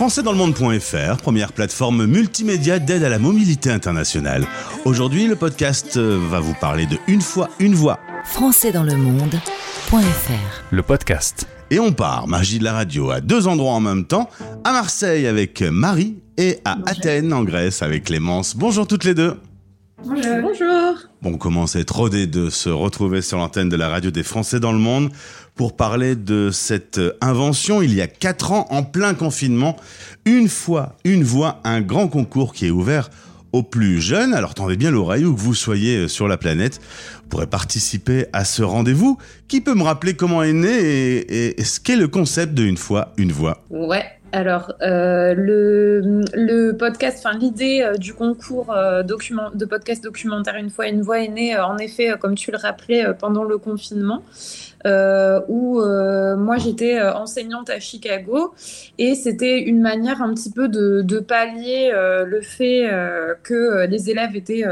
françaisdanslemonde.fr, première plateforme multimédia d'aide à la mobilité internationale. Aujourd'hui, le podcast euh, va vous parler de Une fois, une voix. françaisdanslemonde.fr Le podcast. Et on part, magie de la radio, à deux endroits en même temps, à Marseille avec Marie et à Athènes en Grèce avec Clémence. Bonjour toutes les deux. Bonjour. Bonjour. Bon, on commence à être rodé de se retrouver sur l'antenne de la radio des Français dans le monde pour parler de cette invention il y a quatre ans en plein confinement. Une fois, une voix, un grand concours qui est ouvert aux plus jeunes. Alors tendez bien l'oreille où que vous soyez sur la planète. Vous pourrez participer à ce rendez-vous. Qui peut me rappeler comment est né et, et ce qu'est le concept de une fois, une voix? Ouais, alors, euh, le, podcast, enfin l'idée euh, du concours euh, document, de podcast documentaire Une fois une voix est née, en effet, comme tu le rappelais, pendant le confinement, où moi j'étais enseignante à Chicago, et c'était une manière un petit peu de pallier le fait que les élèves étaient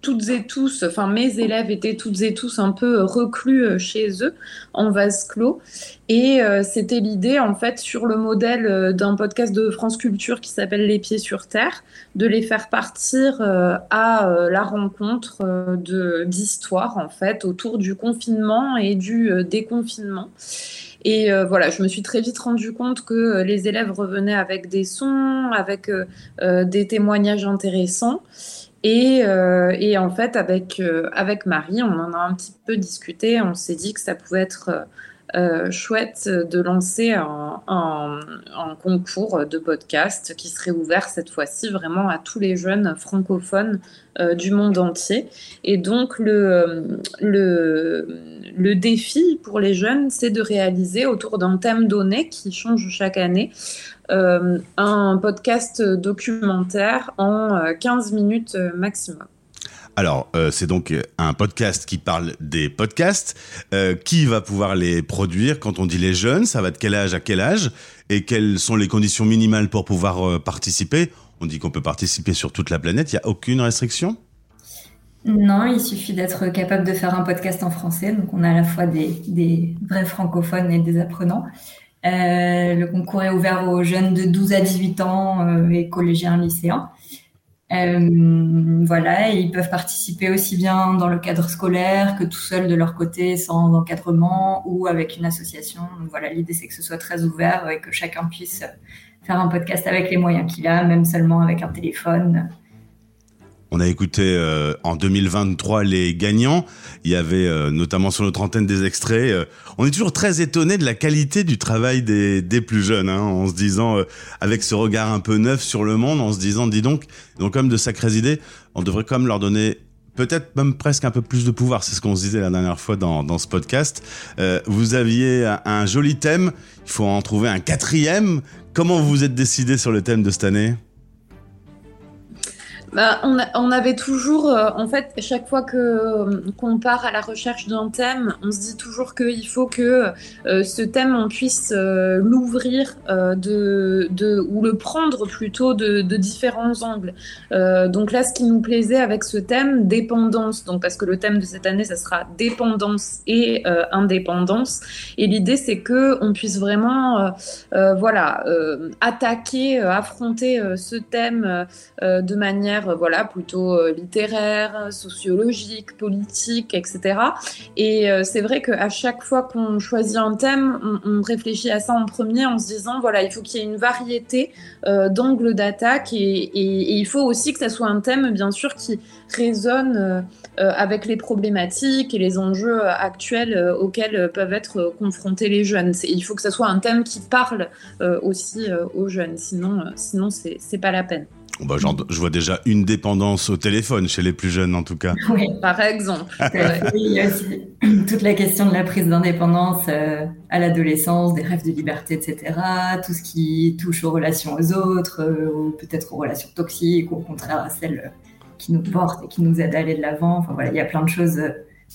toutes et tous, enfin mes élèves étaient toutes et tous un peu reclus euh, chez eux en vase clos. Et euh, c'était l'idée, en fait, sur le modèle euh, d'un podcast de France Culture qui s'appelle Les Pieds sur Terre, de les faire partir à la rencontre de d'histoires, en fait, autour du confinement et du déconfinement. Et voilà, je me suis très vite rendu compte que les élèves revenaient avec des sons, avec des témoignages intéressants. Et, euh, et, en fait, avec, euh, avec Marie, on en a un petit peu discuté. On s'est dit que ça pouvait être euh, chouette de lancer un, concours de podcast qui serait ouvert cette fois-ci vraiment à tous les jeunes francophones euh, du monde entier. Et donc, le, le, défi pour les jeunes, c'est de réaliser autour d'un thème donné qui change chaque année euh, un podcast documentaire en 15 euh, minutes maximum. Alors, euh, c'est donc un podcast qui parle des podcasts. Euh, qui va pouvoir les produire Quand on dit les jeunes, ça va de quel âge à quel âge? Et quelles sont les conditions minimales pour pouvoir euh, participer? On dit qu'on peut participer sur toute la planète. Il n'y a aucune restriction? Non, il suffit d'être capable de faire un podcast en français. Donc, on a à la fois des, des vrais francophones et des apprenants. Le concours est ouvert aux jeunes de 12 à 18 ans et collégiens lycéens. Euh, voilà, ils peuvent participer aussi bien dans le cadre scolaire que tout seul de leur côté, sans encadrement ou avec une association. Voilà, l'idée c'est que ce soit très ouvert et que chacun puisse faire un podcast avec les moyens qu'il a, même seulement avec un téléphone. On a écouté euh, en 2023 les gagnants. Il y avait euh, notamment sur notre antenne des extraits. Euh, on est toujours très étonné de la qualité du travail des, des plus jeunes, hein, en se disant, euh, avec ce regard un peu neuf sur le monde, en se disant, dis donc, ils ont quand même de sacrées idées. On devrait quand même leur donner peut-être même presque un peu plus de pouvoir. C'est ce qu'on se disait la dernière fois dans, dans ce podcast. vous aviez un joli thème. Il faut en trouver un quatrième. Comment vous vous êtes décidé sur le thème de cette année? Bah, on, avait toujours, euh, en fait, chaque fois que euh, qu'on part à la recherche d'un thème, on se dit toujours qu'il faut que euh, ce thème, on puisse l'ouvrir de, de, ou le prendre plutôt de, de différents angles. donc là, ce qui nous plaisait avec ce thème, dépendance, donc parce que le thème de cette année, ça sera dépendance et indépendance. Et l'idée, c'est que on puisse vraiment, voilà, attaquer, affronter ce thème de manière euh, voilà, plutôt euh, littéraire, sociologique, politique, etc. Et euh, c'est vrai qu'à chaque fois qu'on choisit un thème, on, réfléchit à ça en premier en se disant, voilà, il faut qu'il y ait une variété d'angles d'attaque et, et, il faut aussi que ça soit un thème, bien sûr, qui résonne avec les problématiques et les enjeux actuels auxquels peuvent être confrontés les jeunes. Il faut que ça soit un thème qui parle aussi aux jeunes, sinon, sinon c'est pas la peine. Bah, je vois déjà une dépendance au téléphone chez les plus jeunes, en tout cas. Oui, par exemple. il y a aussi toute la question de la prise d'indépendance euh, à l'adolescence, des rêves de liberté, etc. Tout ce qui touche aux relations aux autres, euh, ou peut-être aux relations toxiques, ou au contraire à celles qui nous portent et qui nous aident à aller de l'avant. Enfin voilà, il y a plein de choses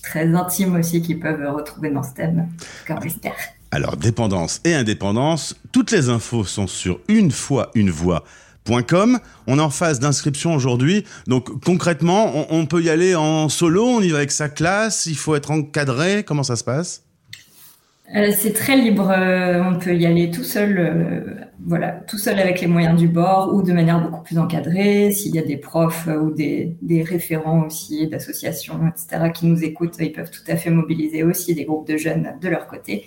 très intimes aussi qui peuvent retrouver dans ce thème, comme j'espère. Alors, dépendance et indépendance, toutes les infos sont sur une fois une voix On est en phase d'inscription aujourd'hui. Donc concrètement, on, peut y aller en solo, on y va avec sa classe, il faut être encadré. Comment ça se passe euh, c'est très libre. Euh, on peut y aller tout seul, euh, voilà, tout seul avec les moyens du bord ou de manière beaucoup plus encadrée. S'il y a des profs ou des, des référents aussi, d'associations, etc., qui nous écoutent, ils peuvent tout à fait mobiliser aussi des groupes de jeunes de leur côté.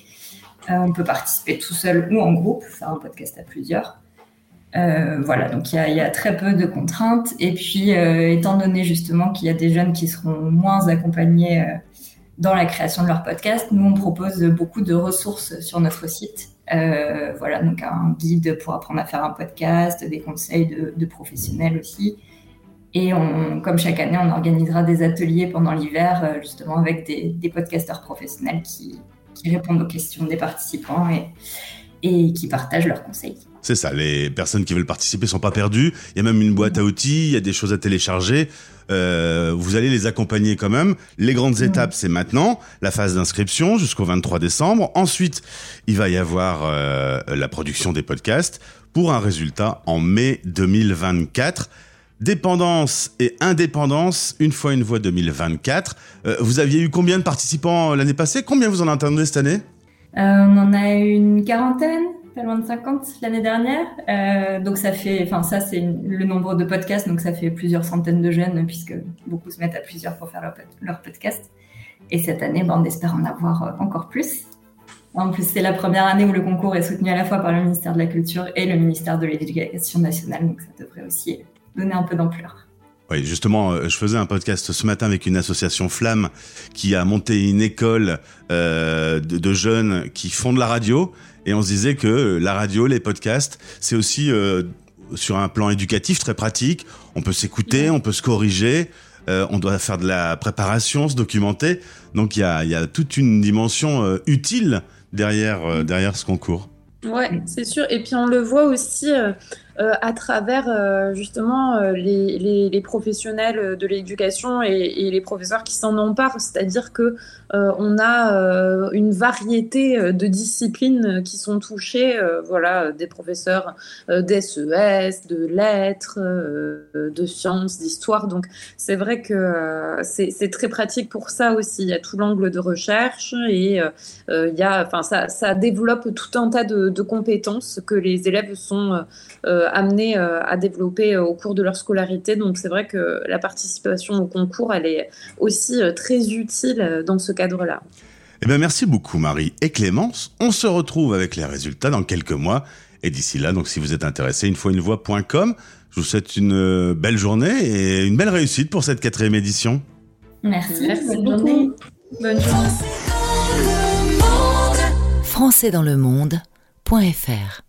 on peut participer tout seul ou en groupe, faire un podcast à plusieurs. Voilà, donc il y, a très peu de contraintes. Et puis, étant donné justement qu'il y a des jeunes qui seront moins accompagnés dans la création de leur podcast. Nous, on propose beaucoup de ressources sur notre site. Euh, voilà, donc un guide pour apprendre à faire un podcast, des conseils de, professionnels aussi. Et comme chaque année, on organisera des ateliers pendant l'hiver, euh, justement avec des, podcasteurs professionnels qui, répondent aux questions des participants et qui partagent leurs conseils. C'est ça, les personnes qui veulent participer sont pas perdues. Il y a même une boîte à outils, il y a des choses à télécharger. Euh, vous allez les accompagner quand même. Les grandes étapes, c'est maintenant, la phase d'inscription jusqu'au 23 décembre. Ensuite, il va y avoir euh, la production des podcasts pour un résultat en mai 2024. Dépendance et indépendance, une fois une voix 2024. Euh, vous aviez eu combien de participants l'année passée? Combien vous en attendez cette année? On en a une quarantaine pas loin de 50 l'année dernière. Euh, donc ça fait, enfin ça c'est le nombre de podcasts, donc ça fait plusieurs centaines de jeunes puisque beaucoup se mettent à plusieurs pour faire leur, podcast. Et cette année, ben, on espère en avoir euh, encore plus. En plus, c'est la première année où le concours est soutenu à la fois par le ministère de la Culture et le ministère de l'Éducation nationale, donc ça devrait aussi donner un peu d'ampleur. Oui, justement, euh, je faisais un podcast ce matin avec une association Flamme qui a monté une école de, de, jeunes qui font de la radio et on se disait que la radio, les podcasts, c'est aussi euh, sur un plan éducatif très pratique. On peut s'écouter, on peut se corriger. Euh, on doit faire de la préparation, se documenter. Donc il y a, y a, toute une dimension euh, utile derrière, derrière ce concours. Ouais, c'est sûr. Et puis on le voit aussi euh, à travers euh, justement euh, les, professionnels de l'éducation et, les professeurs qui s'en emparent. C'est-à-dire que on a une variété de disciplines qui sont touchées. voilà, des professeurs d'SES, de lettres, de sciences, d'histoire. Donc c'est vrai que c'est très pratique pour ça aussi. Il y a tout l'angle de recherche et il y a, enfin ça, développe tout un tas de, compétences que les élèves sont euh, amenés euh, à développer euh, au cours de leur scolarité. Donc c'est vrai que la participation au concours, elle est aussi très utile dans ce cadre-là. Eh bien, merci beaucoup Marie et Clémence. On se retrouve avec les résultats dans quelques mois. Et d'ici là, donc si vous êtes intéressé, une fois une voix.com. Je vous souhaite une belle journée et une belle réussite pour cette quatrième édition. Merci, merci bonne journée. Bonne journée. Français dans le monde.fr